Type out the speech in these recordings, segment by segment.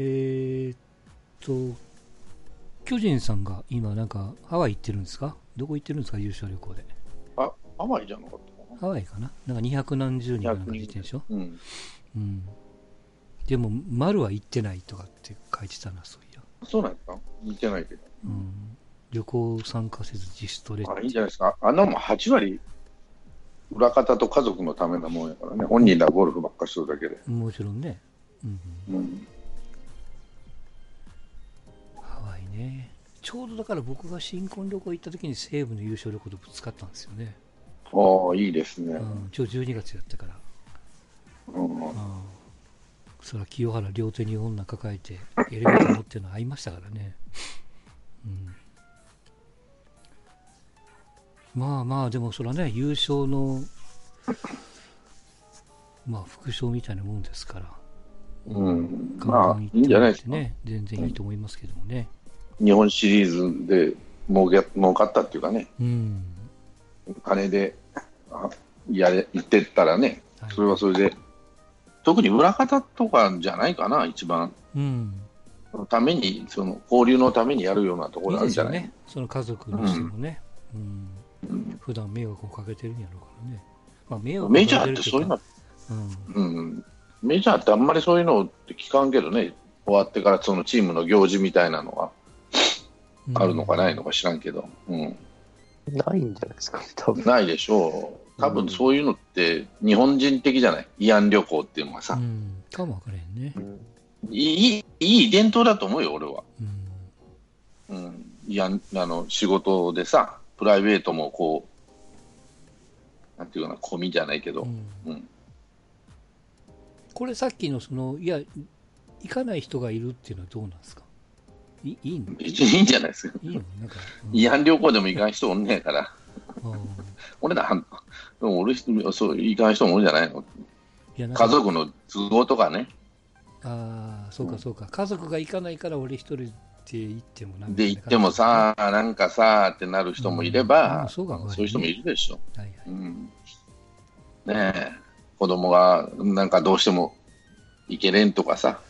えー、っと、巨人さんが今なんかハワイ行ってるんですか？どこ行ってるんですか？優勝旅行で。あ、ハワイじゃなかったかな。ハワイかな？なんか二百何十人がなんか100来てるでしょうん。うん。でも、丸は行ってないとかって書いてたな、そういや。そうなんですか？似てないけど。うん。旅行参加せず自主トレあいいんじゃないですか。あんなもん8割、裏方と家族のためなもんやからね。本人らゴルフばっかりするだけで。もちろんね。うんうん。うん。ね。ちょうどだから僕が新婚旅行行った時に西武の優勝旅行とぶつかったんですよね。ああ、いいですねう。ん。ちょうど12月やったから。うん。うん。そら清原両手に女抱えてエレベーター乗ってるの会いましたからね。うん。まあまあ、でもそらね、優勝の、まあ副賞みたいなもんですから。うん。ガンまあガン、いいんじゃないですか。ね、全然いいと思いますけどもね。日本シリーズで儲け儲かったっていうかね、うん。金であやれ言ってったらね、はいそれはそれで、特に裏方とかじゃないかな、一番。うん。ために、その交流のためにやるようなところあるんじゃないですよね。その家族にしてもね。うん。うん普段迷惑をかけてるんやろうからね。まあ迷惑メジャーってそういうの、うん。うん、メジャーってあんまりそういうのって聞かんけどね、終わってからそのチームの行事みたいなのがあるのかないのか知らんけど、うん、ないんじゃないですかね、多分。ないでしょう。多分そういうのって日本人的じゃない？慰安旅行っていうのがさ、うん。かもわからへんね。うんいいいい伝統だと思うよ、俺は。うん。うん、慰安あの仕事でさ、プライベートもこう、なんていうかな、込みじゃないけど、うんうんこれさっきのその、いや、行かない人がいるっていうのはどうなんですか？いいいの？別にいいんじゃないですか。いいの？なんか、うん。慰安旅行でも行かん人おんねやから、うん。俺ら、でも俺、そう、行かん人もおるんじゃないの？家族の都合とかね、ああ、そうかそうか。家族が行かないから俺一人で行ってもなで行ってもさ、なんかさってなる人もいれうば、んそうかそういう人もいるでしょ。はいはい。うん、ねえ、子供がなんかどうしても行けれんとかさ、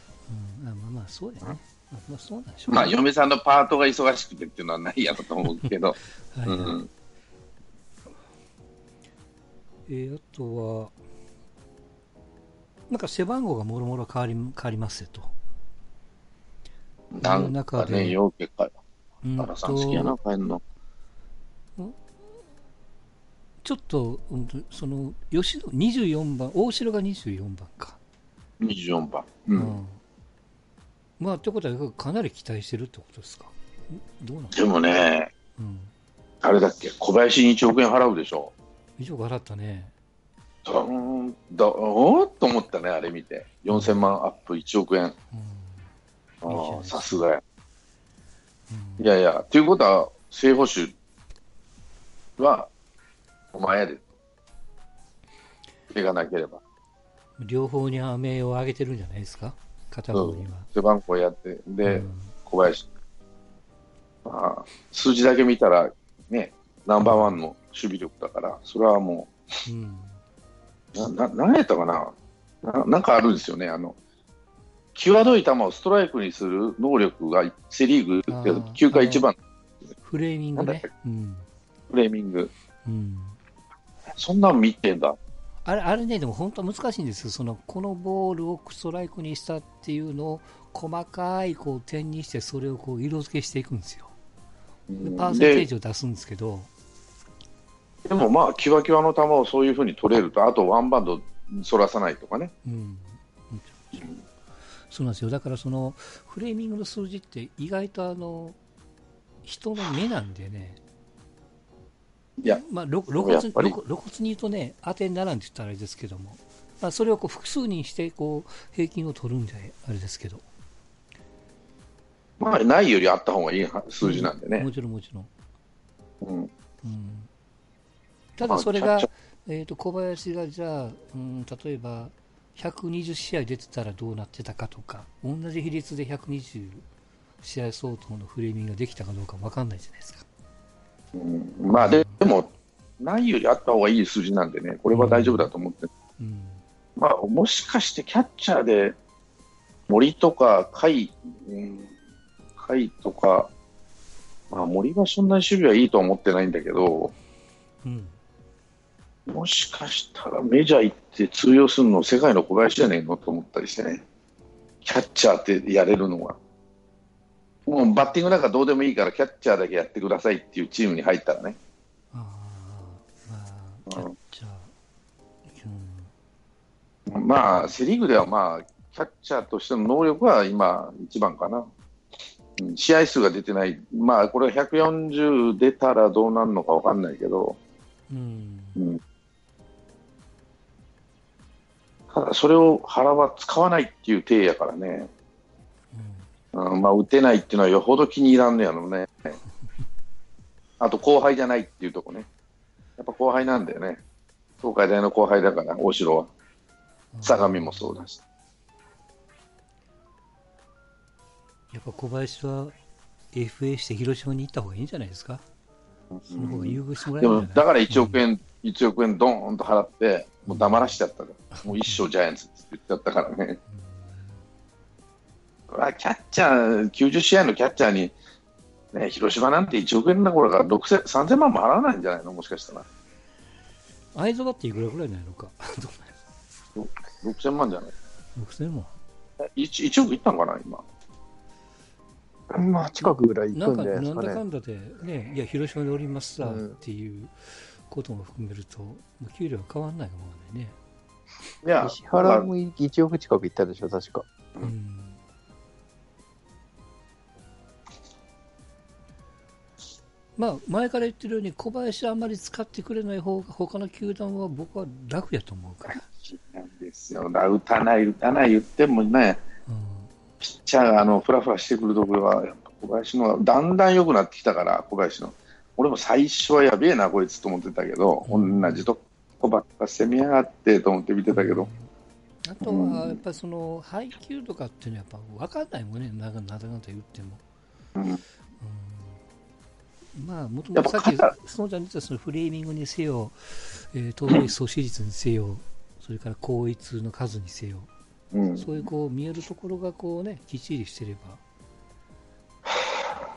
うん、あまあまあ、そうやね。まあ、まあ、そうなんでしょう、まあ、嫁さんのパートが忙しくてっていうのはないやろと思うけど、はいはい。うん、えーあとは、なんか背番号がもろもろ変わり変わりますよと。なんかね、ようけか、うん原さん好きやな、帰んの。ちょっと、うんと、その、吉野、24番、大城が24番か。24番。うんまあ、ってことは、かなり期待してるってことですか？んどうなんですでかもね、うん。あれだっけ、小林に1億円払うでしょ？以上払ったね。だーんだおーっと思ったね、あれ見て。4000万アップ1億円。うん。ああ、さすがや。うんいやいや、ということは、正捕手は、お前やで。怪我なければ。両方に飴を上げてるんじゃないですか？片方には。背番号やって、で、うん小林。ああ数字だけ見たら、ね、ナンバーワンの守備力だから、それはもうん。う、な、な、なんやったかな？ななんかあるんですよね、あの、際どい球をストライクにする能力がセ・リーグあー球界一番フレーミングね。うん。フレーミング。うん。そんなん見てんだ。あれ、あれね、でも本当は難しいんですよ。その、このボールをストライクにしたっていうのを、細かいこう点にして、それをこう色付けしていくんですよ。でパーセンテーでジを出すんですけど、でもまあ、キワキワの球をそういうふうに取れると、あとワンバウンドそらさないとかね。うん。そうなんですよ。だからその、フレーミングの数字って意外とあの、人の目なんでね、いや、まあ、ろ露骨やっぱり露露骨に言うとね、当てにならんって言ったらあれですけども、まあ、それをこう複数にしてこう平均を取るんであれですけど、まあ、ないよりあった方がいい数字なんでね。もちろんもちろん。うん。うん、ただそれがえー、と小林がじゃあ、うん、例えば120試合出てたらどうなってたかとか、同じ比率で120試合相当のフレーミングができたかどうか分かんないじゃないですか。うんまあで、でも、ないよりあった方がいい数字なんでね、これは大丈夫だと思って、うんまあ、もしかしてキャッチャーで森とか甲斐、うん、甲斐とか、まあ、森はそんなに守備はいいとは思ってないんだけど、うん。もしかしたらメジャー行って通用するの世界の小林じゃねえのと思ったりしてね。キャッチャーってやれるのが。もうバッティングなんかどうでもいいからキャッチャーだけやってくださいっていうチームに入ったらね。まあ、キャッチャー。うん。まあ、セ・リーグではまあ、キャッチャーとしての能力は今一番かな。うん試合数が出てない。まあ、これ140出たらどうなるのかわかんないけど、うん。うんただそれを原は使わないっていう体やからね。うん、まあ、打てないっていうのはよほど気に入らんのやろね。あと後輩じゃないっていうとこね。やっぱ後輩なんだよね。東海大の後輩だから、大城は。相模もそうだし。やっぱ小林は FA して広島に行った方がいいんじゃないですか？その方が優遇してもらえでも、るんじゃない？だから1億円、1億円ドーンと払って、もう黙らしちゃったから。もう一生ジャイアンツって言っちゃったからね。これはキャッチャー、90試合のキャッチャーに、ね、広島なんて1億円だから6000 3000万も払わないんじゃないの？もしかしたら。愛沢っていくらぐらいなのか。どう6000万じゃない？なの ?6000 も。1, 1億いったんかな、今？まあ、近くぐらいなんか、行くんじゃないですなんだかね。かんだで、ね、いや、広島におりますさ、うんっていうことも含めると、給料は変わんないもんね。いや、石原も1億近く行ったでしょ、確か。うん。まあ、前から言ってるように、小林あんまり使ってくれない方が、他の球団は僕は楽やと思うから。なんですよ。だ打たない、打たない言ってもね、うんピッチャーがあのフラフラしてくるところは、小林のがだんだん良くなってきたから、小林の。俺も最初はやべえな、こいつと思ってたけど、うん同じとこばっか攻めやがってと思って見てたけど、あとは、やっぱりその、配球とかっていうのはやっぱ分かんないもんね、なんか、なか言っても。うんうんまあ、もともとさっき、肩そのちゃんに言ったそのフレーミングにせよ、えー、盗塁阻止率にせよ、それから後逸の数にせよ、うん、そういうこう見えるところがこうね、きっちりしてれば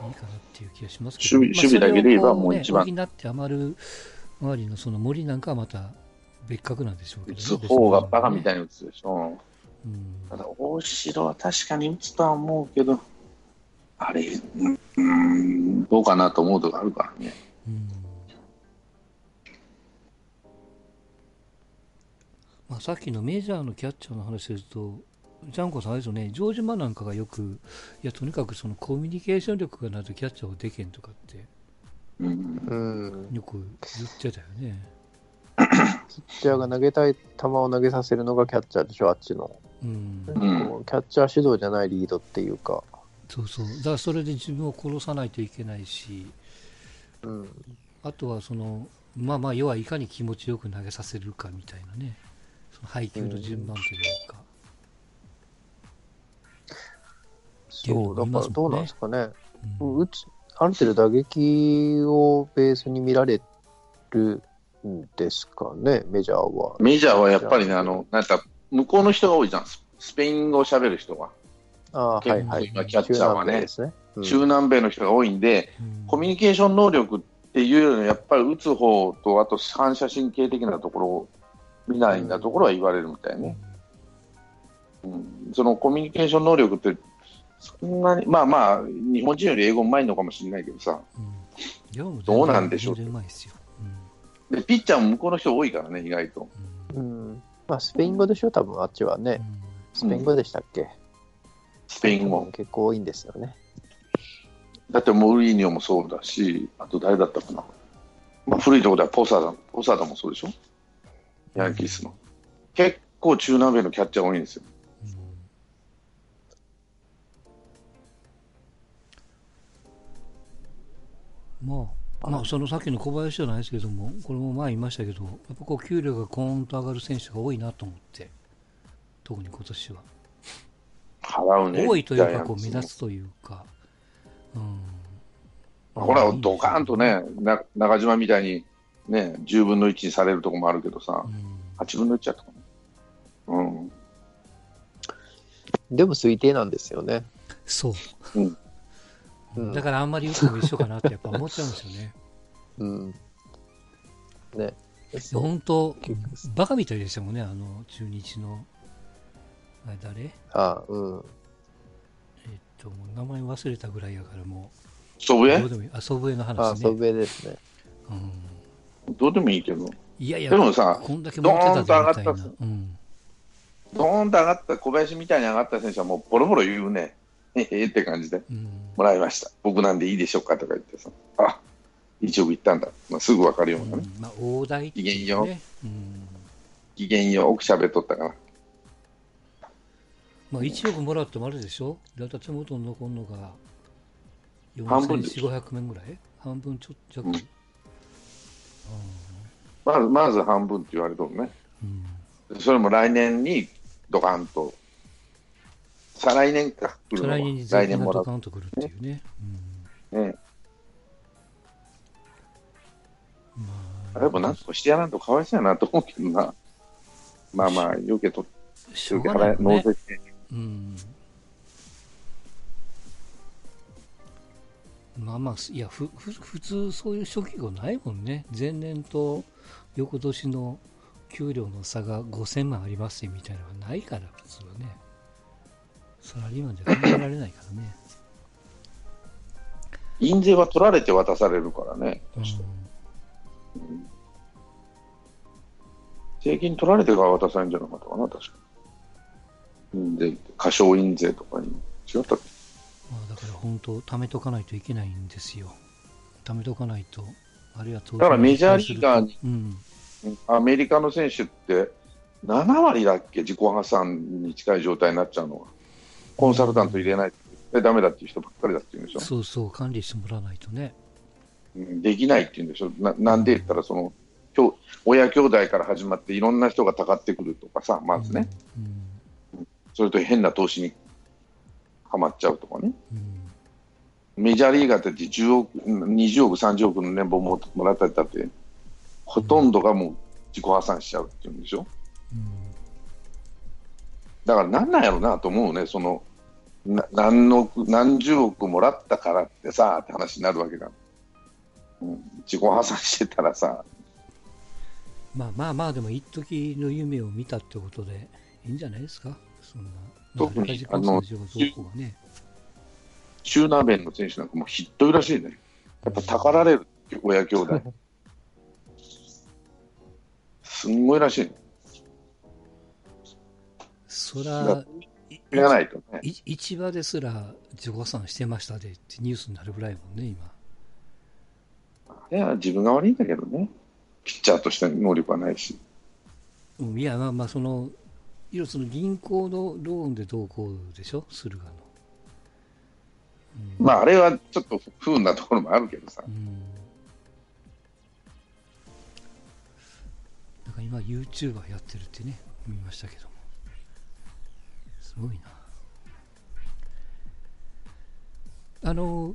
いいかなっていう気がしますけど、守備守備だけで言えばもう一番ね、補って余る周りのその森なんかはまた別格なんでしょうけ打ど、つ方がバカみい。たいに打つでしょ。うんただ、大城は確かに打つとは思うけど、あれ、うんうん、どうかなと思うとこあるからね。うんまあ、さっきのメジャーのキャッチャーの話ですと、ジャンコさん、あれですよね、城島なんかがよく、いや、とにかくそのコミュニケーション力がないとキャッチャーをできへんとかって、うん、うん。よく言ってたよね。ピッチャーが投げたい球を投げさせるのがキャッチャーでしょ、あっちの。うん、キャッチャー主導じゃないリードっていうか。そうそう、だからそれで自分を殺さないといけないし、うん。あとはその、まあまあ、要はいかに気持ちよく投げさせるかみたいなね、その配球の順番というか。そう、だからどうなんですかね。うん打つある程度打撃をベースに見られるんですかね、メジャーは。メジャーはやっぱりね、あの、なんか、向こうの人が多いじゃん。ススペイン語を喋る人が。ああ、結構はいはい。今キャッチャーはね中南米ですね。うん中南米の人が多いんで、うんコミュニケーション能力っていうよりも、やっぱり打つ方と、あと反射神経的なところを見ないんだところは言われるみたいね。うんそのコミュニケーション能力って、そんなに、まあまあ、日本人より英語うまいのかもしれないけどさ、どうなんでしょうですよ。でピッチャーも向こうの人多いからね、意外と。うんうん。まあ、スペイン語でしょ、多分あっちはね。スペイン語でしたっけ、スペイン語。結構多いんですよね。だってモルリーニョもそうだし、あと誰だったかな。まあ、古いところではポサダ、ポサダもそうでしょヤンキースの。結構中南米のキャッチャー多いんですよ。うんまあ、まあ、そのさっきの小林じゃないですけども、これも前言いましたけど、やっぱこう給料がコーンと上がる選手が多いなと思って、特に今年は。払うね。多いというか、こう目立つというか、うん、ほら、ドカーンとね、な中島みたいに、ね、10分の1にされるとこもあるけどさう、ん、8分の1やったかな。うん。でも推定なんですよね。そう。うんうんだからあんまり言っても一緒かなってやっぱ思っちゃうんですよね。うん。ね。本当バカみたいでしたもんね、あの、中日の、あれ誰？えっあうん。と、もう名前忘れたぐらいやからもう、祖父江どうでもいい。あ、祖父江のあ話ね。祖父江ですね。うん。どうでもいいけど、いやいや、でもさこんだけ持ってたぞみたいなドーンと上がっ。うん。ドーンと上がった、小林みたいに上がった選手はもうボロボロ言うね。ええって感じで、うん。もらいました。僕なんでいいでしょうかとか言ってさ、あ1億いったんだ。まあ、すぐ分かるようなね。まあ、大台っていうね機嫌ようん。機嫌よく喋っとったから。まあ、1億もらってもあれでしょ？だいたい手元に残るのが、半分です4400500面ぐらい？半分ちょっと弱。うんまず、まず半分って言われとるね。うん。それも来年にドカンと、再来年か、来るのは来年に来年もらう。ドカンとくるっていうね。ね、うん。まあ、でもなんとかしてやらんとかわいそうやなと思うけどな。まあまあ、余計と、しょう余計払い、納。税して。うん。まあまあ、いや、ふ、ふ、普通そういう職業ないもんね。前年と翌年の給料の差が5000万ありますよみたいなのがないから、普通はね。サラリーマンじゃ考えられないからね。印税は取られて渡されるからね。うん。税金取られてから渡されるんじゃなかったかな、確か。印税って、過小印税とかに。違ったまあ、だから本当、貯めとかないといけないんですよ。貯めとかないと、あるいは当だからメジャーリーガーに、うん。アメリカの選手って、7割だっけ、自己破産に近い状態になっちゃうのは。コンサルタント入れないとダメだっていう人ばっかりだって言うんでしょ？そうそう、管理してもらわないとね。うんできないって言うんでしょ？ななんで言ったら、その、きょ親兄弟から始まっていろんな人がたかってくるとかさ、まずね。うん。それと変な投資にはまっちゃうとかね。うん。メジャーリーガーって10億、20億、30億の年俸ももらったりだって、ほとんどがもう自己破産しちゃうって言うんでしょ？うん。だからなんなんやろうなと思うね、その、な何の億何十億もらったからってさ、って話になるわけだ。うん、自己破産してたらさ、まあまあまあ、でも一時の夢を見たってことでいいんじゃないですか？そんな。特にまあ自己破産しようがどうこうがね。中南米の選手なんかもうひっどいらしいね。やっぱたかられるって親兄弟。すんごいらしいね。そら、がないとね。い市場ですら自己破産してましたでってニュースになるぐらいもんね、今。いや、自分が悪いんだけどね。ピッチャーとしての能力はないし。うん、いや、まあまあ、その、いやその銀行のローンでどうこうでしょ？駿河の。うん、まあ、あれはちょっと不運なところもあるけどさう。ん。なんか今 YouTuber やってるってね、見ましたけども。すごいな。あの、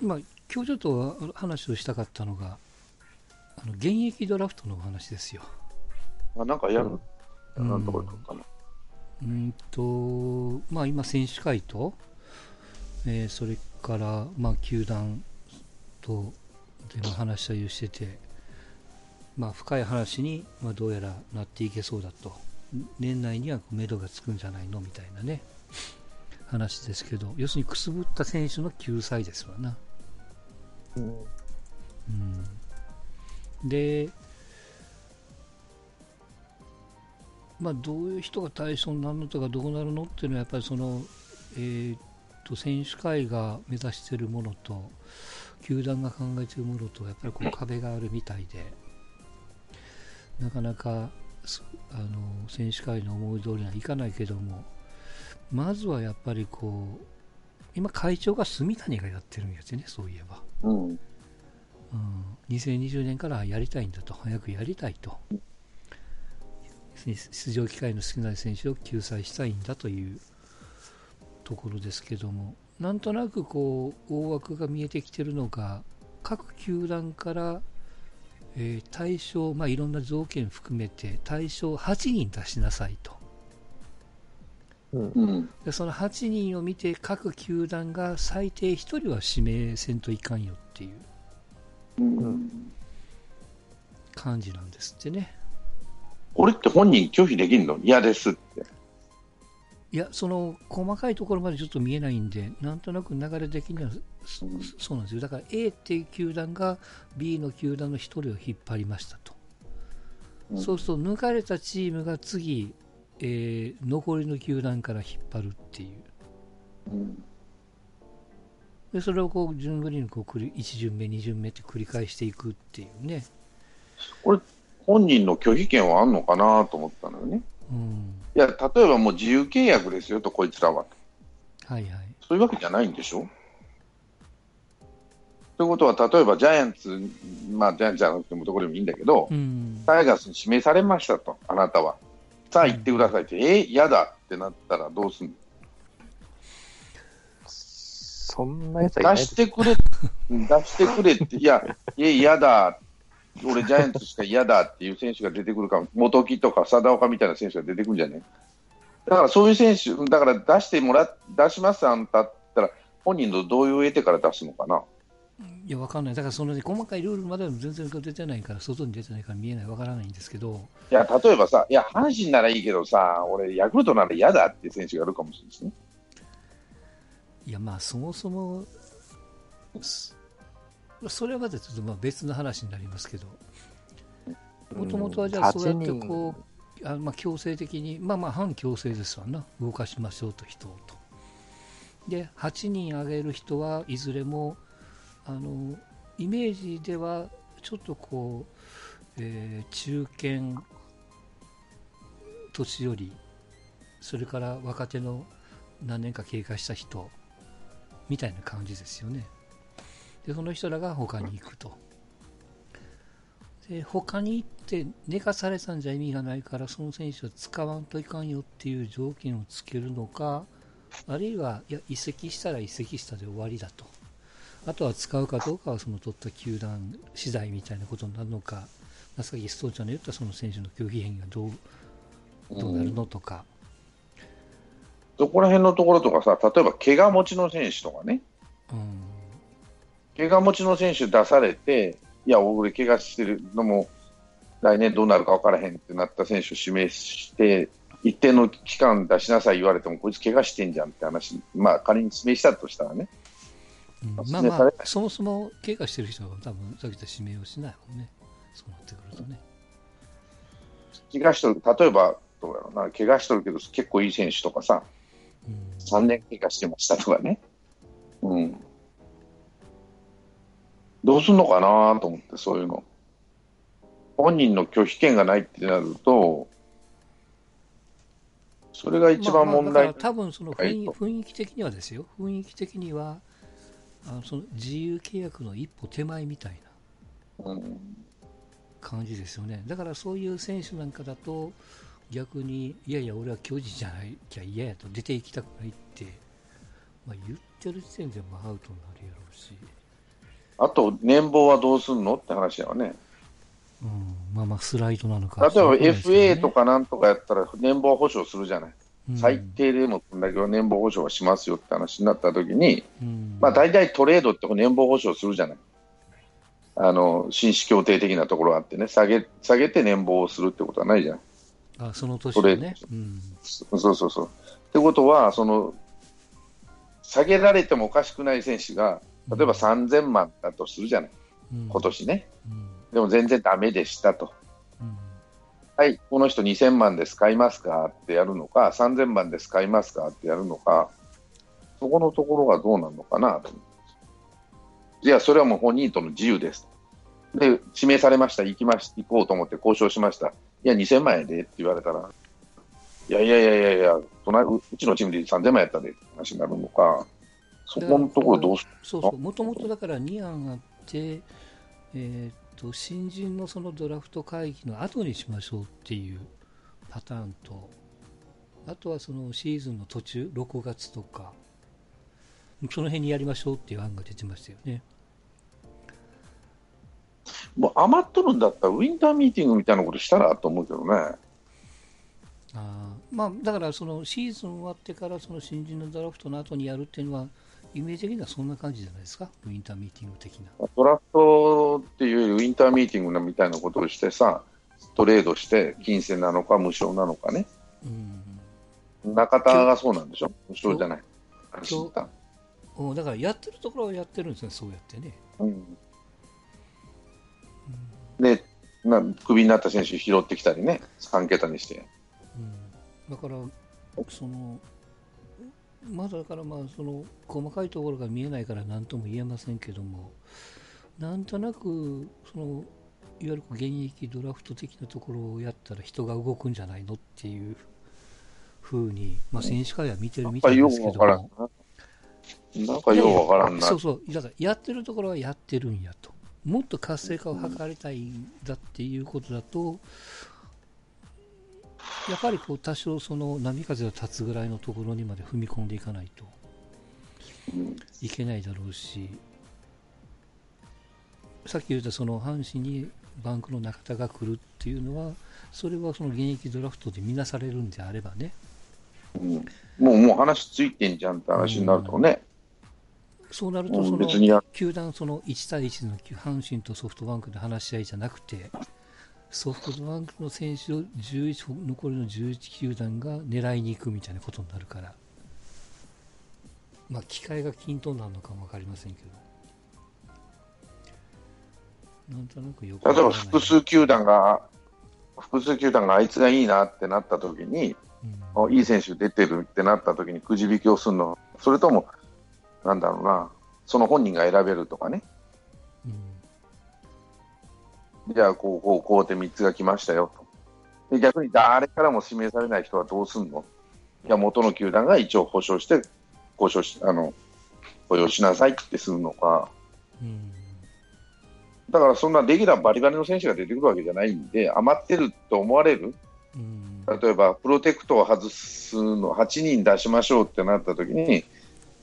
まあ、今日ちょっとあ話をしたかったのが、あの現役ドラフトのお話ですよ。あなんかやる、うんなんとかかな。うんと、まあ今、選手会と、えーそれから、まあ、球団とでの話し合いをしてて、まあ、深い話に、まあ、どうやらなっていけそうだと、年内には目処がつくんじゃないの？みたいなね、話ですけど、要するにくすぶった選手の救済ですわな。うん。うん、で、まあ、どういう人が対象になるのとかどうなるのっていうのはやっぱりその、えー、と選手会が目指しているものと球団が考えているものとやっぱりこう壁があるみたいでなかなかすあの選手会の思い通りにはいかないけどもまずはやっぱりこう今会長が住谷がやってるんやつねそういえば。うん。うん、2020年からやりたいんだと、早くやりたいと、出場機会の少ない選手を救済したいんだというところですけども、なんとなくこう大枠が見えてきてるのが、各球団から、えー対象、まあ、いろんな条件含めて、対象8人出しなさいと。うん。うん。でその8人を見て各球団が最低1人は指名せんといかんよっていううん。感じなんですってねこれって本人拒否できんの？嫌ですって。いやその細かいところまでちょっと見えないんでなんとなく流れ的にはそうん。そうなんですよ。だから A っていう球団が B の球団の1人を引っ張りましたと、うん。そうすると抜かれたチームが次、えー残りの球団から引っ張るっていう。うん。でそれをこう順繰りにこう繰り1巡目2巡目って繰り返していくっていうね、本人の拒否権はあんのかなと思ったのよね。うん、いや、例えばもう自由契約ですよと、こいつらは。はいはい。そういうわけじゃないんでしょ？ということは、例えばジャイアンツ、まあ、ジャイアンツじゃなくてもどこでもいいんだけど、うん。タイガースに指名されましたと、あなたは。さあ行ってくださいって、え、嫌だってなったらどうすんの？そんなやつはいない出です。してくれ、出してくれって、いや、いや、嫌だ、俺、ジャイアンツしか嫌だっていう選手が出てくるかも、元木とか貞岡みたいな選手が出てくるんじゃね？だからそういう選手、だから出してもら出します、あんたったら、本人の同意を得てから出すのかな？いやわかんないだからその、ね、細かいルールまでは全然出てないから外に出てないから見えないわからないんですけどいや、例えばさ、いや、阪神ならいいけどさ、俺、ヤクルトなら嫌だっていう選手がいるかもしれないですね。いやまあそもそもすそれはまたちょっとまあ別の話になりますけどもともとはじゃあそうやってこうあまあ強制的にまあまあ反強制ですわな。動かしましょうと人をと。で8人挙げる人はいずれもあのイメージではちょっとこう、えー中堅年寄りそれから若手の何年か経過した人みたいな感じですよねでその人らが他に行くと。で他に行って寝かされたんじゃ意味がないからその選手は使わんといかんよっていう条件をつけるのかあるいはいや移籍したら移籍したで終わりだと。あとは使うかどうかはその取った球団次第みたいなことになるのか。さっきストーちゃんの言ったその選手の拒否権がどうどうなるのとか、そこら辺のところとかさ、例えば怪我持ちの選手とかね、うん怪我持ちの選手出されて、いや、俺、怪我してるのも、来年どうなるか分からへんってなった選手を指名して、一定の期間出しなさい言われても、こいつ怪我してんじゃんって話、まあ、仮に指名したとしたらね、うん。まあまあそもそも怪我してる人は多分さっき言った指名をしないもんね。そうなってくるとね。怪我しとる、例えば、どうやろうな、怪我しとるけど、結構いい選手とかさ、うん。3年怪我してましたとかね、うん、どうすんのかなと思って、そういうの。本人の拒否権がないってなると、それが一番問題。まあ多分その雰囲気的にはですよ。雰囲気的にはあのその自由契約の一歩手前みたいなうん。感じですよね。だからそういう選手なんかだと逆にいやいや俺は巨人じゃないきゃ嫌やと出ていきたくないって、まあ、言ってる時点でまあアウトになるやろうし、あと、年俸はどうすんのって話だよね。うん、まあまあスライドなのか例えば FA とかなんとかやったら年俸保証するじゃない。うん最低でもこんだけは年俸保証はしますよって話になった時に、うんまあ大体トレードって年俸保証するじゃない。あの、紳士協定的なところがあってね、下げ、下げて年俸をするってことはないじゃない。あその年でね、うんそうそうそう。ってことは、その、下げられてもおかしくない選手が、例えば3000万だとするじゃない。うん今年ね。うんでも全然ダメでしたと。うんはい、この人2000万です、買いますかってやるのか、3000万です、買いますかってやるのか、そこのところがどうなるのかなと。いや、それはもう本人との自由です。で、指名されました、行きまし行こうと思って交渉しました。いや、2000万円でって言われたら、いやいやいやいやいや、隣ううちのチームで3000万円やったでって話になるのか、そこのところどうすそうそう、もともとだから2案あって、えー、と新人のそのドラフト会議の後にしましょうっていうパターンと、あとはそのシーズンの途中、6月とか、その辺にやりましょうっていう案が出てましたよね。もう余っとるんだったら、ウィンターミーティングみたいなことしたらと思うけどね。あーまあ、だからそのシーズン終わってからその新人のドラフトの後にやるっていうのは、イメージ的にはそんな感じじゃないですか、ウィンターミーティング的な。ドラフトっていうよりウィンターミーティングみたいなことをしてさ、トレードして金銭なのか無償なのかね。うん中田がそうなんでしょ？無償じゃない。今日知ったおだからやってるところはやってるんですね、そうやってね。うんで、なクビになった選手拾ってきたりね、3桁にして。うん、だから、その、まだだからまあその細かいところが見えないから何とも言えませんけども、なんとなくそのいわゆる現役ドラフト的なところをやったら人が動くんじゃないのっていうふうに、まあ、選手会は見てるみたいですけども、な。なんかようわからんな。そうそう、だからやってるところはやってるんやと、もっと活性化を図りたいんだっていうことだと、やっぱりこう多少その波風が立つぐらいのところにまで踏み込んでいかないとうんいけないだろうし、さっき言ったその阪神にバンクの中田が来るっていうのは、それはその現役ドラフトで見なされるんであればね、うんもうもう話ついてんじゃんって話になるとね、そうなるとうんその球団その1対1の阪神とソフトバンクで話し合いじゃなくてソフトバンクの選手を11残りの11球団が狙いに行くみたいなことになるから、まあ、機会が均等なのかも分かりませんけど。なんとなくよく例えば複数球団が、複数球団があいつがいいなってなった時に、うん。おいい選手出てるってなった時にくじ引きをするの、それとも、なんだろうな、その本人が選べるとかね、うんじゃあこう、こう、こうって3つが来ましたよと。で逆に誰からも指名されない人はどうすんの？いや、元の球団が一応保証して、交渉し、あの、雇用しなさいってするのか。うん。だからそんなレギュラーバリバリの選手が出てくるわけじゃないんで、余ってると思われる。うん。例えばプロテクトを外すの8人出しましょうってなった時に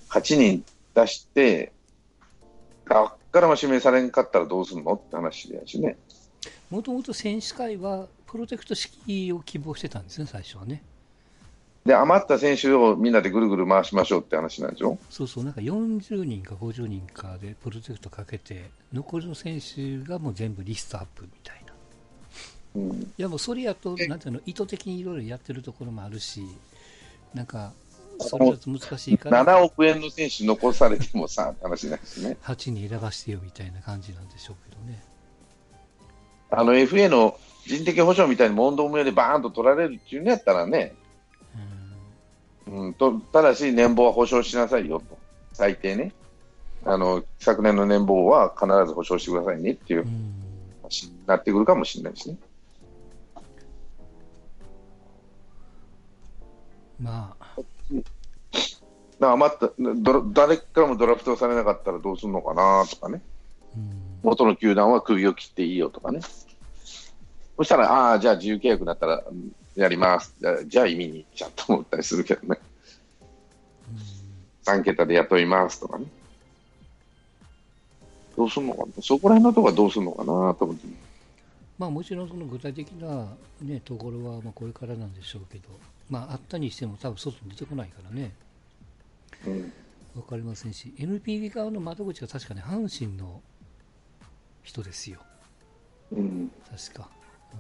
8人出して誰からも指名されんかったらどうするの？って話やしねもともと選手会はプロテクト式を希望してたんですね、最初はね。で余った選手をみんなでぐるぐる回しましょうって話なんでしょ？そうそう、なんか40人か50人かでプロジェクトかけて、残りの選手がもう全部リストアップみたいな。うんいやもうそれやと、なんていうの、意図的にいろいろやってるところもあるし、なんか、それだと難しいから、7億円の選手残されてもさ話なんですね8に選ばせてよみたいな感じなんでしょうけどね。あの FA の人的保障みたいに問答無用でバーンと取られるっていうんやったらね、うん。うん、とただし年俸は保証しなさいよと。最低ね。あの昨年の年俸は必ず保証してくださいねっていううん。話になってくるかもしれないしね。まあ、だから余った誰からもドラフトされなかったらどうするのかなとかね、うん元の球団は首を切っていいよとかね、そしたら、ああ、じゃあ自由契約だったらうんやります、じゃあじゃあ意味にちゃんと思ったりするけどね、3桁で雇いますとかね、どうするのかな、そこら辺のとこはどうするのかなと思って、まあ、もちろんその具体的な、ね、ところはまあこれからなんでしょうけど、まあ、あったにしても多分外に出てこないからね、うん。わかりませんし、NPB 側の窓口が確かね、阪神の人ですよ、うん確か。うん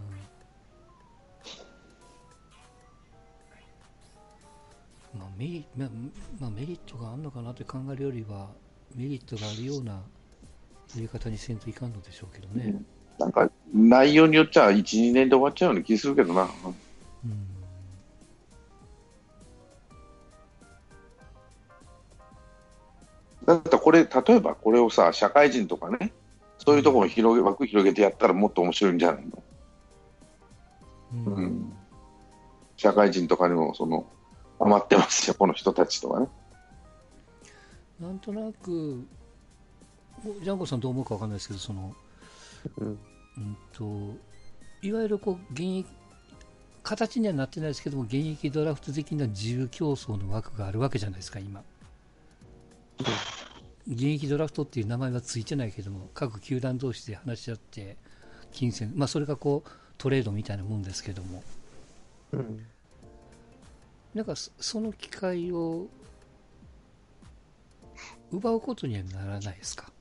まあメリまあまあ、メリットがあるのかなって考えるよりは、メリットがあるようなやり方にせんといかんのでしょうけどね。なんか内容によっちゃ1、2年で終わっちゃうような気するけどな。うんだってこれ、例えばこれをさ、社会人とかね、そういうところを広げ枠広げてやったらもっと面白いんじゃないの、うん。うん。社会人とかにもその余ってますよ、この人たちとかね。なんとなく、ジャンコさんどう思うかわかんないですけど、その、うん。うんと、いわゆるこう、現役、形にはなってないですけども、現役ドラフト的な自由競争の枠があるわけじゃないですか、今。現役ドラフトっていう名前はついてないけども、各球団同士で話し合って、金銭、まあ、それがこう、トレードみたいなもんですけども、うんなんかそその機会を奪うことにはならないですか？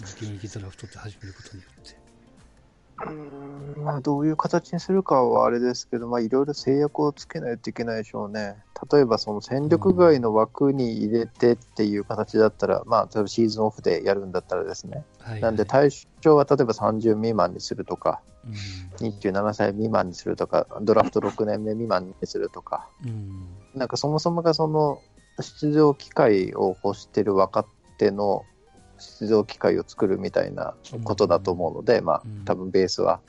現役ドラフトって始めることによって。うんまあ、どういう形にするかはあれですけど、まあ、いろいろ制約をつけないといけないでしょうね。例えば、その戦力外の枠に入れてっていう形だったら、まあ、例えばシーズンオフでやるんだったらですね。はい、なんで、対象は例えば30未満にするとか、うん、27歳未満にするとか、ドラフト6年目未満にするとか、うん、なんかそもそもがその出場機会を欲してる若手の出場機会を作るみたいなことだと思うので、まあうん。多分ベースは。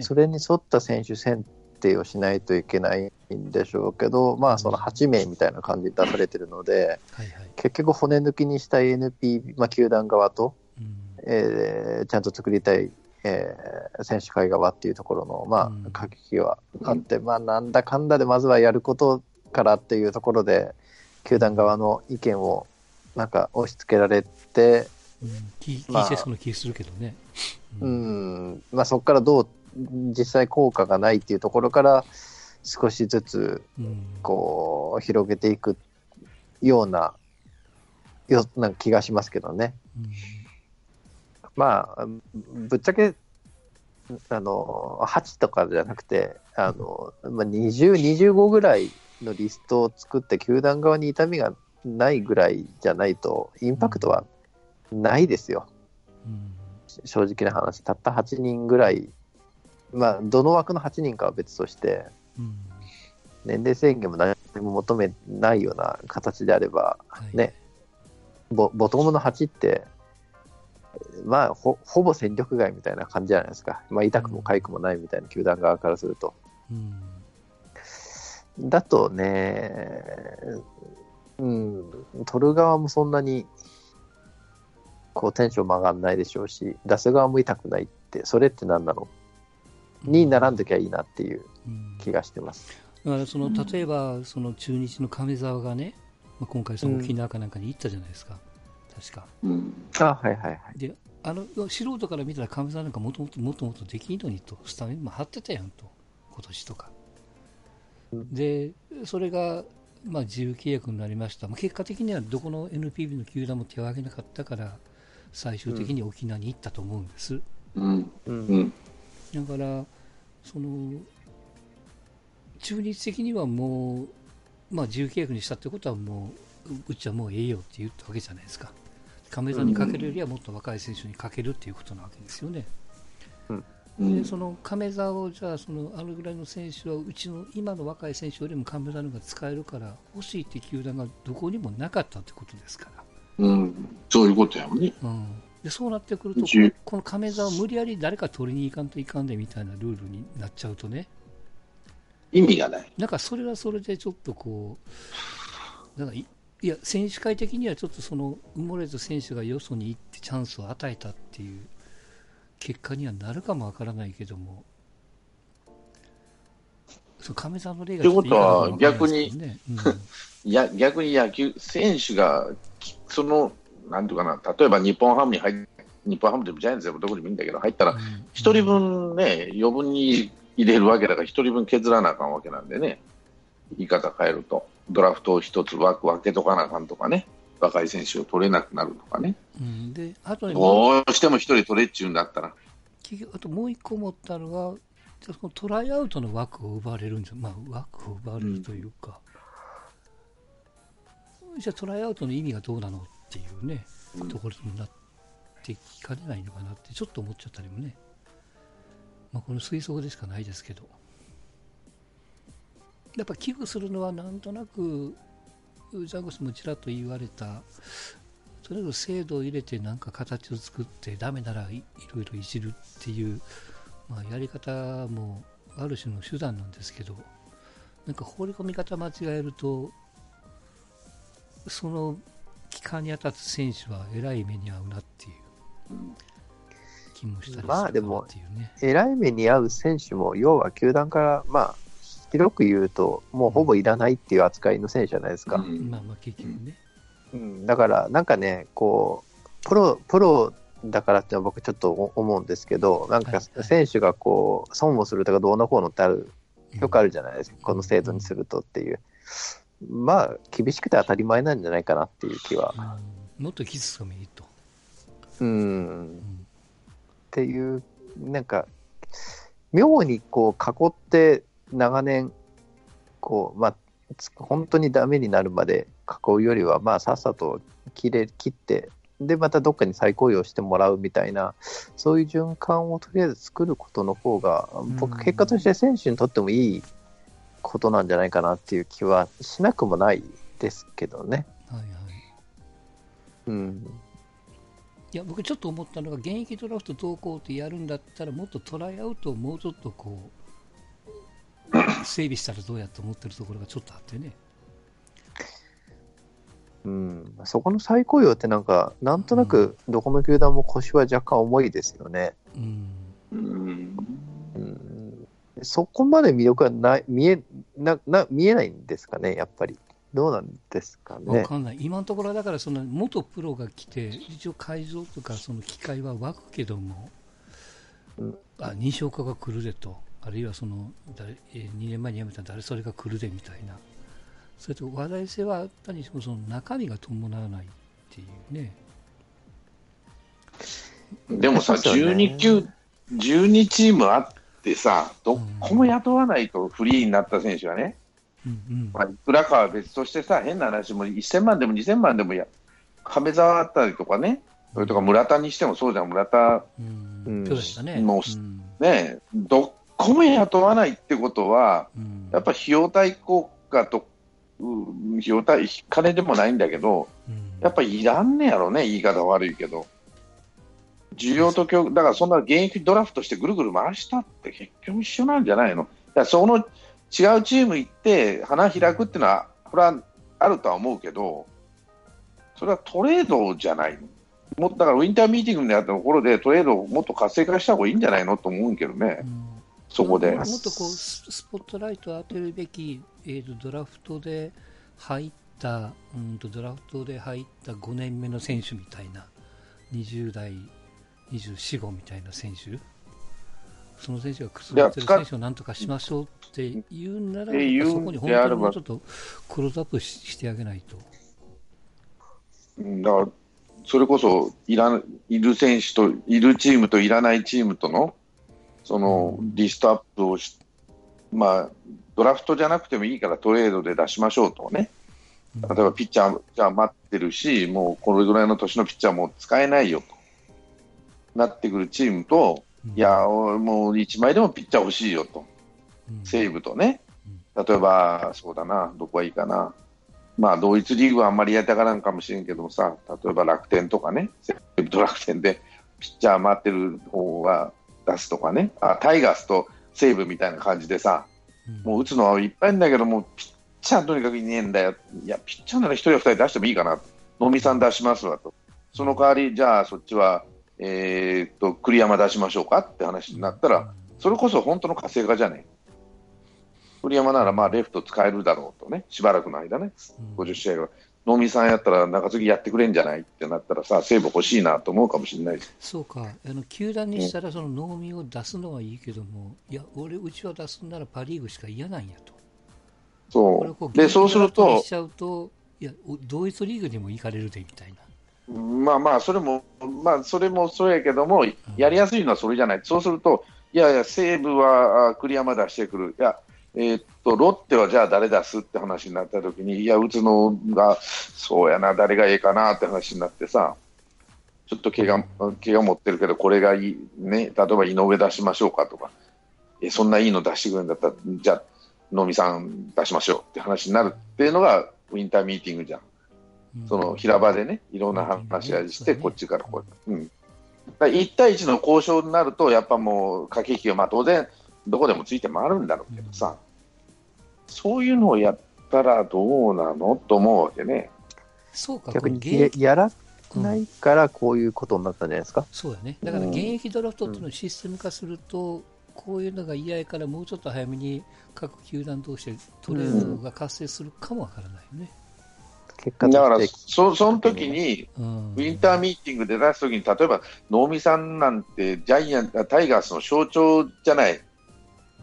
それに沿った選手選定をしないといけないんでしょうけど、まあその8名みたいな感じで出されてるので、はいはい。結局骨抜きにした NP、まあ、球団側と、うん、えーちゃんと作りたい、えー選手会側っていうところの、まうん。あ、駆け引きはあって、まあ、なんだかんだでまずはやることからっていうところで、球団側の意見をなんか押し付けられて、うん、聞まあ聞いてそうな気するけどね。う、ん。まあ、そこからどう実際効果がないっていうところから、少しずつうん、こう広げていくようなよなんか気がしますけどね。うんまあ、ぶっちゃけ、あの、8とかじゃなくて、あの、まあ、20、25ぐらいのリストを作って、球団側に痛みがないぐらいじゃないと、インパクトはないですよ。うん正直な話。たった8人ぐらい、まあ、どの枠の8人かは別として、うん。年齢制限も何も求めないような形であれば、はい。ね、ボボトムの8って、まあほ、ほぼ戦力外みたいな感じじゃないですか、まあ、痛くも痒くもないみたいな球団側からすると。うん。だとね、うん、取る側もそんなにこうテンションも上がんないでしょうし、出す側も痛くないって、それって何なの？にならんときゃいいなっていううん。気がしてます。だからその例えばその中日の亀沢がね、まあ、今回その沖縄かなんかに行ったじゃないですか、確か。うん。あはいはいはい。であの素人から見たら亀沢なんかもともともっともっとできんのにとスタメンも張ってたやんと。今年とか。うん。でそれがまあ自由契約になりました、まあ、結果的にはどこの NPB の球団も手を挙げなかったから最終的に沖縄に行ったと思うんです、うん。うん。うん。だからその中日的にはもう、まあ、自由契約にしたってことはもうううちはもうええよって言ったわけじゃないですか。亀田にかけるよりはもっと若い選手にかけるっていうことなわけですよね、うん。でその亀田をじゃあそのあのぐらいの選手はうちの今の若い選手よりも亀田の方が使えるから欲しいって球団がどこにもなかったってことですから。うん。そういうことやもんね。うん、でそうなってくるとこの亀座を無理やり誰か取りに行かんといかんでみたいなルールになっちゃうとね。意味がない。なんかそれはそれでちょっとこうなんかいいや選手会的にはちょっとその埋もれた選手がよそに行ってチャンスを与えたっていう結果にはなるかもわからないけども。そう亀座の例がというかわからないですけどね、いや、逆に野球、選手が、きその、なんていうかな、例えば日本ハムに入っ日本ハムでもジャイアンツでもどこでもいいんだけど、入ったらうん、一人分ね、余分に入れるわけだから、一人分削らなあかんわけなんでね、言い方変えると、ドラフトを一つ枠分けとかなあかんとかね、若い選手を取れなくなるとかね、うん、であとねもうどうしても一人取れっちゅうんだったら、結局あともう一個思ったのが、じゃあそのトライアウトの枠を奪われるんじゃ、まあ、枠を奪われるというか、じゃあトライアウトの意味がどうなのっていうね、ところになってきかねないのかなって、ちょっと思っちゃったりもね、まあ、この推測でしかないですけど、やっぱ危惧するのは、なんとなく、ジャンゴスもちらっと言われた、とにかく制度を入れてなんか形を作ってダメならいいろいろいじるっていう、まあ、やり方もある種の手段なんですけどなんか放り込み方間違えるとその期間に当たつ選手はえらい目に遭うなっていう気もしたりするまあでもなっていうね。えらい目に遭う選手も、要は球団から、まあ、広く言うと、もうほぼいらないっていう扱いの選手じゃないですか。うんまあまあ結局ね。うん、だから、なんかね、こう、プロ、プロだからってのは僕ちょっと思うんですけど、なんか選手がこう、損をするとかどうのこうのってある、よくあるじゃないですか、この制度にするとっていう。まあ、厳しくて当たり前なんじゃないかなっていう気は。うん、もっときつくもいいと。うん。っていう、なんか、妙にこう囲って長年、こう、まあ、つ本当にダメになるまで囲うよりは、まあ、さっさと切れ切って、で、またどっかに再雇用してもらうみたいな、そういう循環をとりあえず作ることの方が、僕、うん結果として選手にとってもいいことなんじゃないかなっていう気はしなくもないですけどね。はいはい。うん。いや、僕ちょっと思ったのが、現役ドラフト同行ってやるんだったら、もっとトライアウトをもうちょっとこう、整備したらどうやと思ってるところがちょっとあってね。うん、そこの再雇用ってなんか、なんとなくどこの球団も腰は若干重いですよね。うん。うんうん、そこまで魅力はない見えなな見えないんですかね、やっぱり。どうなんですかわね。かんない、今のところだからその元プロが来て、一応会場とかその機会は湧くけども、うん。あ西岡が来るでと、あるいはその誰、えー2年前に辞めた誰それが来るでみたいな、それと話題性はあったにしても、その中身が伴わないっていうね、でもさ、そうですよね。12球、12チームあってさ、どこも雇わないとフリーになった選手はね、うんうん。まあ、いくらかは別としてさ、変な話も1000万でも2000万でもや、亀沢あったりとかね、それとか村田にしてもそうじゃん、村田、うん。うん。ね。もううん。ね、どこも雇わないってことは、うん。やっぱ費用対効果と、うん費用対、金でもないんだけど、うん。やっぱりいらんねやろね、言い方悪いけど。需要と供だからそんな現役ドラフトしてぐるぐる回したって結局一緒なんじゃないの？だからその違うチーム行って花開くっていうのは、これはあるとは思うけど、それはトレードじゃない。もだからウィンターミーティングであったところでトレードをもっと活性化した方がいいんじゃないの？と思うけどね、うんそこでも。っとこうスポットライトを当てるべき、えー、とドラフトで入った、うんとドラフトで入った5年目の選手みたいな、20代、24、5みたいな選手、その選手がくすぶってる選手をなんとかしましょうって言うなら、そこに本当にもうちょっとクローズアップししてあげないと。うんだから、それこそいらいる選手と、いるチームといらないチームとのそのリストアップをし、まあ、ドラフトじゃなくてもいいからトレードで出しましょうとね、例えばピッチャーじゃあ待ってるし、もうこれぐらいの年のピッチャーも使えないよとなってくるチームと、いや、もう1枚でもピッチャー欲しいよと、うん、西武とね、例えば、そうだな、どこがいいかな、まあ、同一リーグはあんまりやりたがらんかもしれんけどもさ、例えば楽天とかね、西武と楽天でピッチャー回ってる方が出すとかね、あタイガースと西武みたいな感じでさ、うん。もう打つのはいっぱいんだけど、もうピッチャーとにかくいねえんだよ、いや、ピッチャーなら1人や2人出してもいいかな、能見さん出しますわと、その代わり、じゃあそっちは、えーっと栗山出しましょうかって話になったら、それこそ本当の活性化じゃねえ。栗山ならまあレフト使えるだろうとね、しばらくの間ね、うん50試合が。能見さんやったら中継ぎやってくれんじゃないってなったらさ、西武欲しいなと思うかもしれないし。そうか、あの球団にしたらその農民を出すのはいいけども、いや、俺、うちは出すんならパ・リーグしか嫌なんやと。そう。で、そうするといや、お同一リーグにも行かれるでみたいな。まあまあ、それも、まあ、それもそうやけども、やりやすいのはそれじゃない。そうすると、いやいや、西武はあ栗山出してくる。いや、えーっと、ロッテはじゃあ誰出すって話になった時に、いや、打つのが、そうやな、誰がいいかなって話になってさ、ちょっと怪我、怪我持ってるけど、これがいい、ね、例えば井上出しましょうかとか、え、そんないいの出してくれるんだったら、じゃあ、能見さん出しましょうって話になるっていうのが、ウィンターミーティングじゃん。うんその平場でね、いろんな話し合いして、うんこっちからこう、うん、だから1対1の交渉になると、やっぱもう駆け引きが、まあ、当然、どこでもついて回るんだろうけどさ、そういうのをやったらどうなのと思うわけね。そうか、逆にややらないからこういうことになったんじゃないですか？そうだね。だから現役ドラフトっていうのをシステム化すると、こういうのが嫌やからもうちょっと早めに各球団同士でトレードが活性するかもわからないよね。結果だからそ、その時に、うん。ウィンターミーティングで出すときに、例えば能見さんなんて、ジャイアンタイガースの象徴じゃない、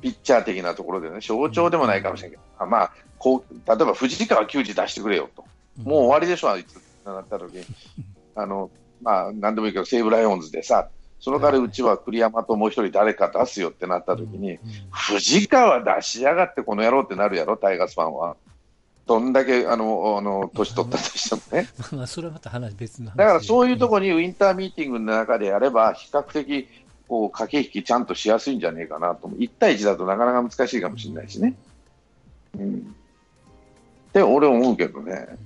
ピッチャー的なところでね、象徴でもないかもしれないけど、あまあ、こう例えば藤川球児出してくれよと、もう終わりでしょ、あいつなった時に、あのまあ、なんでもいいけど、西武ライオンズでさ、その代わりうちは栗山ともう一人誰か出すよってなった時に、藤川出しやがってこの野郎ってなるやろ、タイガースファンは。どんだけあのあの年取ったとしてもね。まあそれはまた話別の話だからそういうところにウィンターミーティングの中でやれば、比較的こう駆け引きちゃんとしやすいんじゃねえかなと、1対1だとなかなか難しいかもしれないしね。うん、って俺思うけどね。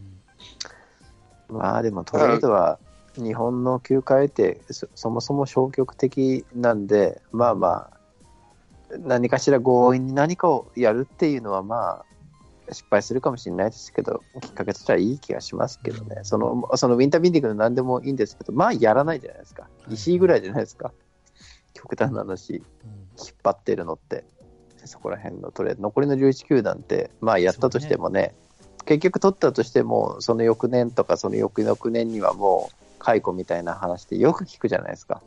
まあでもトレードは日本の球界ってそそもそも消極的なんで、まあまあ、何かしら強引に何かをやるっていうのはまあ、失敗するかもしれないですけど、きっかけとしてはいい気がしますけどね、そのそのウィンタービンディングの何でもいいんですけど、まあやらないじゃないですか、石井ぐらいじゃないですか、極端な話、引っ張ってるのって、そこら辺のトレード、残りの11球団って、まあやったとしてもね、結局取ったとしても、その翌年とかその翌々年にはもう解雇みたいな話ってよく聞くじゃないですか。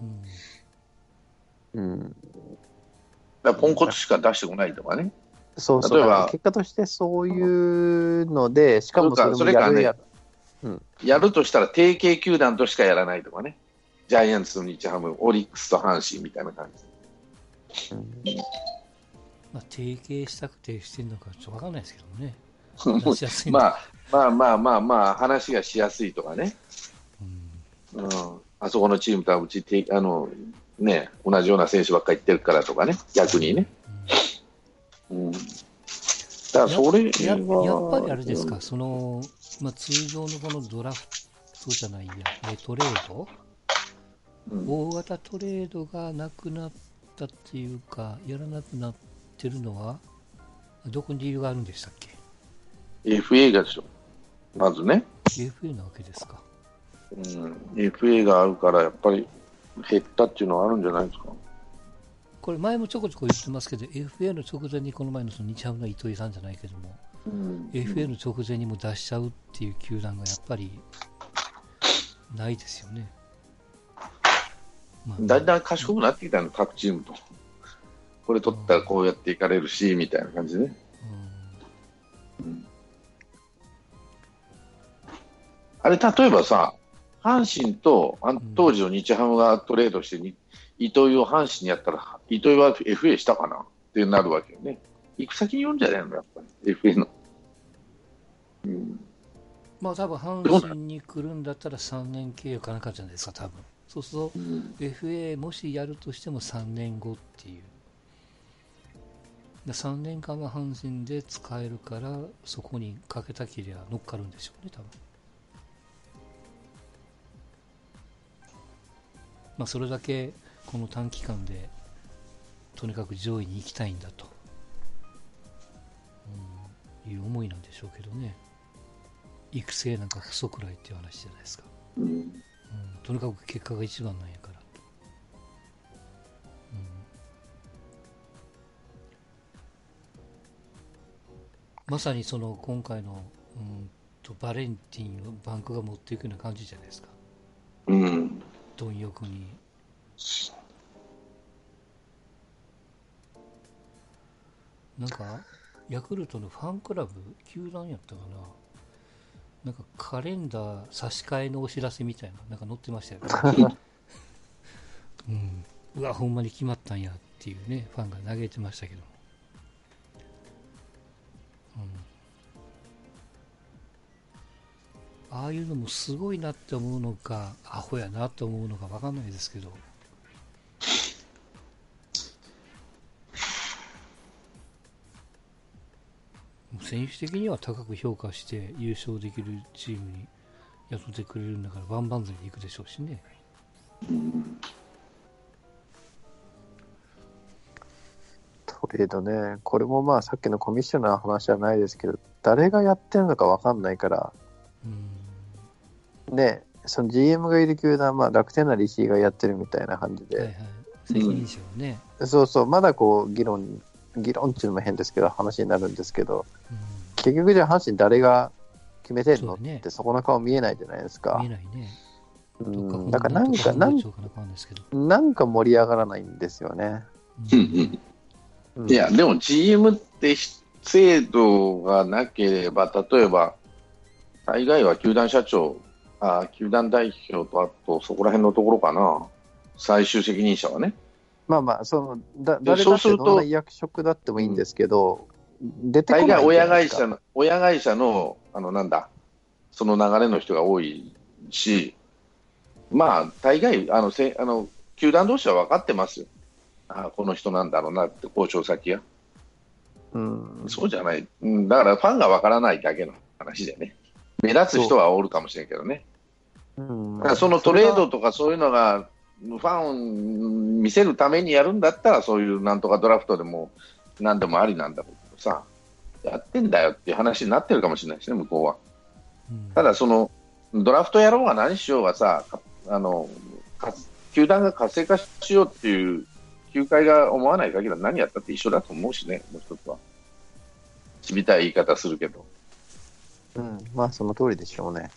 うん、だからポンコツしか出してこないとかね。そうそう例えば結果としてそういうので、しかもそれもそれかそれやかるねやるやるとしたら定型球団としかやらないとかね。ジャイアンツと日ハム、オリックスと阪神みたいな感じ。うんまあ提携したくてしてるのかちょっとわかんないですけどね。ま出しやすいのあまあまあまあまあ、話がしやすいとかね。うんうん、あそこのチームとはうちてあの、ね、同じような選手ばっかり行ってるからとかね、逆にね。うん、だからそれやっぱりあれですか、その、まあ、通常のこのドラフトじゃないや、えトレード、うん。大型トレードがなくなったっていうか、やらなくなってるのは、どこに理由があるんでしたっけ？FA がでしょ、まずね、?FA なわけですか。うん、FA があるから、やっぱり減ったっていうのはあるんじゃないですか？これ前もちょこちょこ言ってますけど、FA の直前にこの前のその日ハムの糸井さんじゃないけども、うん、FA の直前にも出しちゃうっていう球団がやっぱりないですよね。まあだんだん賢くなってきたの、各チームと。これ取ったらこうやっていかれるし、みたいな感じでね。うんあれ、例えばさ、阪神とあん当時の日ハムがトレードしてに、糸井を阪神にやったら、糸井は FA したかな？ってなるわけよね。行く先によるんじゃないの、やっぱり、FA の。うん、まあ多分阪神に来るんだったら3年契約かなんかじゃないですか、多分そうするとうん FA もしやるとしても3年後っていう。で3年間は阪神で使えるから、そこにかけたきりゃ乗っかるんでしょうね、多分まあそれだけこの短期間でとにかく上位に行きたいんだと、うん、いう思いなんでしょうけどね。育成なんかクソくらいっていう話じゃないですか、うんうん、とにかく結果が一番なんやから、うん、まさにその今回の、うん、とバレンティンをバンクが持っていくような感じじゃないですか。うん、貪欲になんかヤクルトのファンクラブ球団やったかな？なんかカレンダー差し替えのお知らせみたいななんか載ってましたよね、うん、うわほんまに決まったんやっていうねファンが嘆いてましたけども、うん、ああいうのもすごいなって思うのかアホやなって思うのか分かんないですけど選手的には高く評価して優勝できるチームに雇ってくれるんだから万々歳でいくでしょうしね。トレードね、これもまあさっきのコミッショナーの話じゃないですけど、誰がやってるのか分かんないから、うん。ね、その GM がいる球団、まあ、楽天なり石井がやってるみたいな感じで、はいはい、責任者をね、そうそう、まだこう議論、議論っていうのも変ですけど、話になるんですけど、うん結局じゃあ阪神誰が決めてるの？ねって、そこの顔見えないじゃないですか見え。ないね。ん、だからなんか、なんかなんか盛り上がらないんですよね。うんうんうんいや、でも GM ってひ制度がなければ、例えば、大概は球団社長、あ球団代表と、あとそこら辺のところかな、最終責任者はね。まあまあ、そのだ誰だってどんな役職だってもいいんですけど、出てこ大概ないじゃ親会ないですか社の、親会社の、あの、なんだ、その流れの人が多いし、まあ、大概、あの、せあの球団同士は分かってますよ。あこの人なんだろうなって、交渉先が。うん、そうじゃない。うん、だからファンが分からないだけの話でね。目立つ人はおるかもしれんけどね。うんだからそのトレードとかそういうのが、ファンを見せるためにやるんだったら、そういうなんとかドラフトでも何でもありなんだけどさ、やってんだよっていう話になってるかもしれないですね、向こうは。うんただ、そのドラフトやろうが何しようがさ、かあのか球団が活性化しようっていう球界が思わない限りは何やったって一緒だと思うしね、もう一つは。ちびたい言い方するけど、うん、まあその通りでしょうね。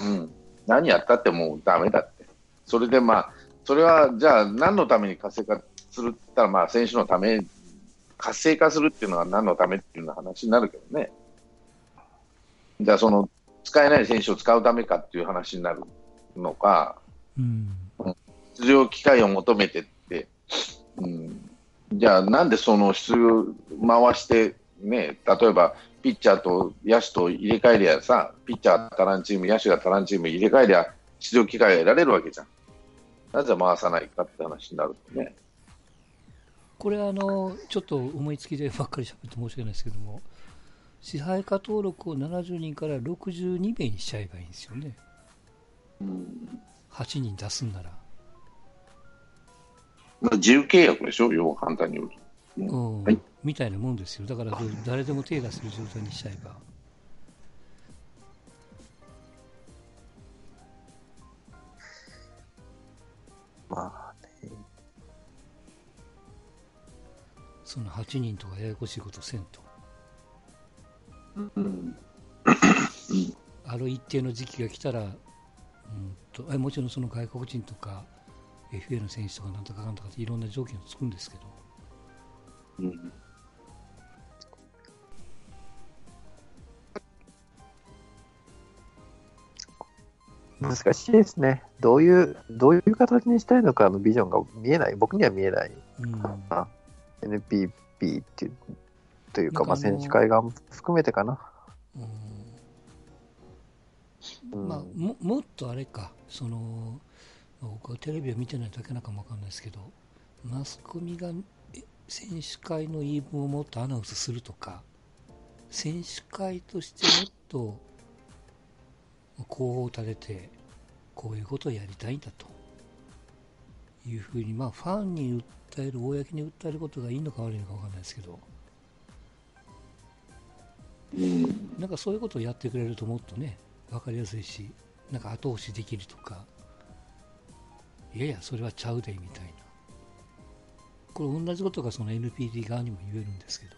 うん、何やったってもうダメだって。それでまあ、それはじゃあ何のために活性化するって言ったら、まあ選手のため、活性化するっていうのは何のためっていう話になるけどね。じゃあその使えない選手を使うためかっていう話になるのか、うん出場機会を求めてって、うん、じゃあなんでその出場回して、ね、例えばピッチャーと野手と入れ替えりゃさ、ピッチャー足らんチーム、野手が足らんチーム入れ替えりゃ出場機会が得られるわけじゃん。なぜ回さないかって話になるとね。これあの、ちょっと思いつきでばっかり喋って申し訳ないですけども、支配下登録を70人から62名にしちゃえばいいんですよね、うん8人出すんなら。まあ、自由契約でしょ、要は簡単に言うと。うんはいみたいなもんですよ、だから誰でも手出せる状態にしちゃえば。まあね、その8人とかややこしいことせんと。うん。ある一定の時期が来たら、うんとえもちろんその外国人とか FA の選手とかなんとかかんとかっていろんな条件をつくんですけど、うん難しいですね。どういう、どういう形にしたいのかのビジョンが見えない、僕には見えない。うん、NPP っていう、というか、まあ、選手会が含めてかな。うんまあ、ももっとあれか、そのまあ僕はテレビを見てないだけなのかもわかんないですけど、マスコミがえ選手会の言い分をもっとアナウンスするとか、選手会としてもっと候補を立てて、こういうことをやりたいんだというふうに、まあ、ファンに訴える、公に訴えることがいいのか悪いのかわかんないですけど、うんなんかそういうことをやってくれるともっとね、わかりやすいし、なんか後押しできるとか、いやいや、それはちゃうで、みたいな。これ同じことがその NPD 側にも言えるんですけど。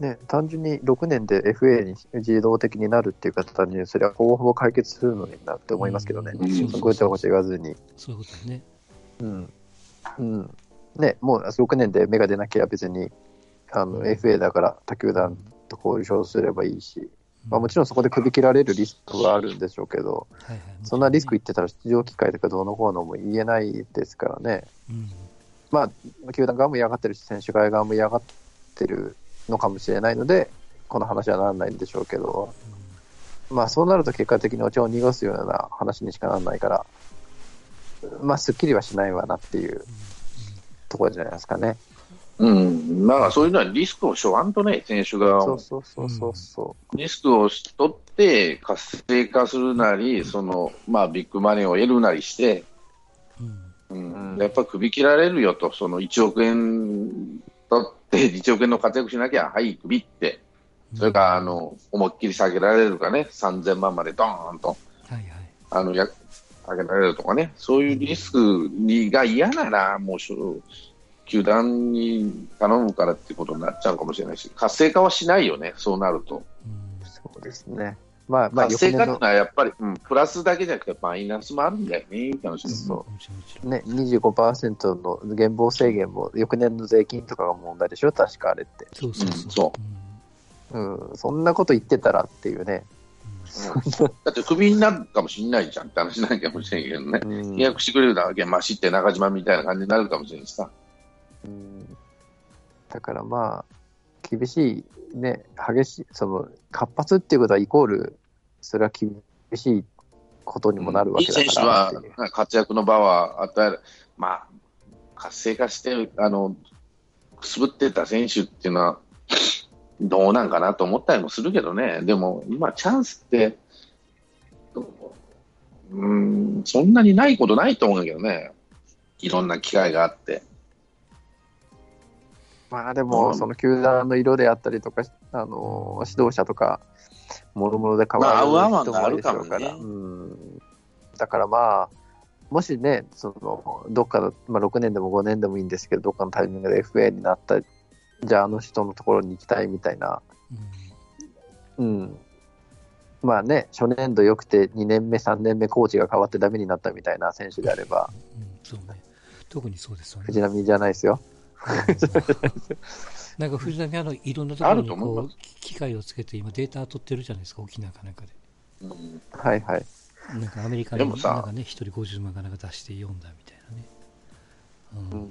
ね、単純に6年で FA に自動的になるっていう形にすれば、ほぼほぼ解決するのになって思いますけどね。うんごちゃごちゃ言わずに。そういうことですね。うん。うん。ね、もう6年で芽が出なきゃ別に、あの、うん FA だから他球団と交渉すればいいし、まあもちろろんそこで首切られるリスクはあるんでしょうけど、ん、はいはい、そんなリスクい言ってたら出場機会とかどうのこうのも言えないですからね。うん。まあ、球団側も嫌がってるし、選手会側も嫌がってるのかもしれないので、この話はならないんでしょうけど、まあそうなると結果的にお茶を濁すような話にしかならないから、まあすっきりはしないわなっていうところじゃないですかね。うん、まあそういうのはリスクをしょわんとね、選手側をそうそうそうそうそリスクを取って活性化するなり、そのまあ、ビッグマネーを得るなりして、うん。うん。うんやっぱ首切られるよと、その1億円取って、1億円の活躍しなきゃ、はい、首って、それからあの思いっきり下げられるかね、3000万までドーンとはいはい。あのや上げられるとかね、そういうリスクにが嫌なら、もうしょ球団に頼むからっていうことになっちゃうかもしれないし、活性化はしないよね、そうなると。うんう。そうですね。まあ、まあ、活性化っていう翌年ののはやっぱり、うん、プラスだけじゃなくてマイナスもあるんだよね、楽しみ。そう。ね、25%の減俸制限も、翌年の税金とかが問題でしょ、確かあれって。そうそうそう。うんそうん、そんなこと言ってたらっていうね。だってクビになるかもしれないじゃんって話なんかもしれんけどね。うん契約してくれるだけマシって中島みたいな感じになるかもしれんしさ。うんだからまあ、厳しい、ね、激しい、その、活発っていうことはイコール、それは厳しいことにもなるわけだか選手はら。活躍の場は与える、まあ、活性化して、あの、くすぶってた選手っていうのは、どうなんかなと思ったりもするけどね、でも今、チャンスって、うん、そんなにないことないと思うんだけどね、いろんな機会があって。まあでうも、ん。その球団の色であったりとか、あの指導者とか、もろもろで変わる人も多いでしょうから、うん。だからまあ、もしね、そのどっかの、まあ、6年でも5年でもいいんですけど、どっかのタイミングで FA になった、じゃああの人のところに行きたいみたいな、うん。うん、まあね、初年度良くて2年目、3年目、コーチが変わってダメになったみたいな選手であれば、うん。そうね。特にそうですよね。藤波じゃないですよ。なんか藤波あのいろんなところにこう機械をつけて今データ取ってるじゃないですか沖縄かなんかで。うんはいはい。なんかアメリカにでもさなんかね一人50万かなんか出して読んだみたいなね、うん。うん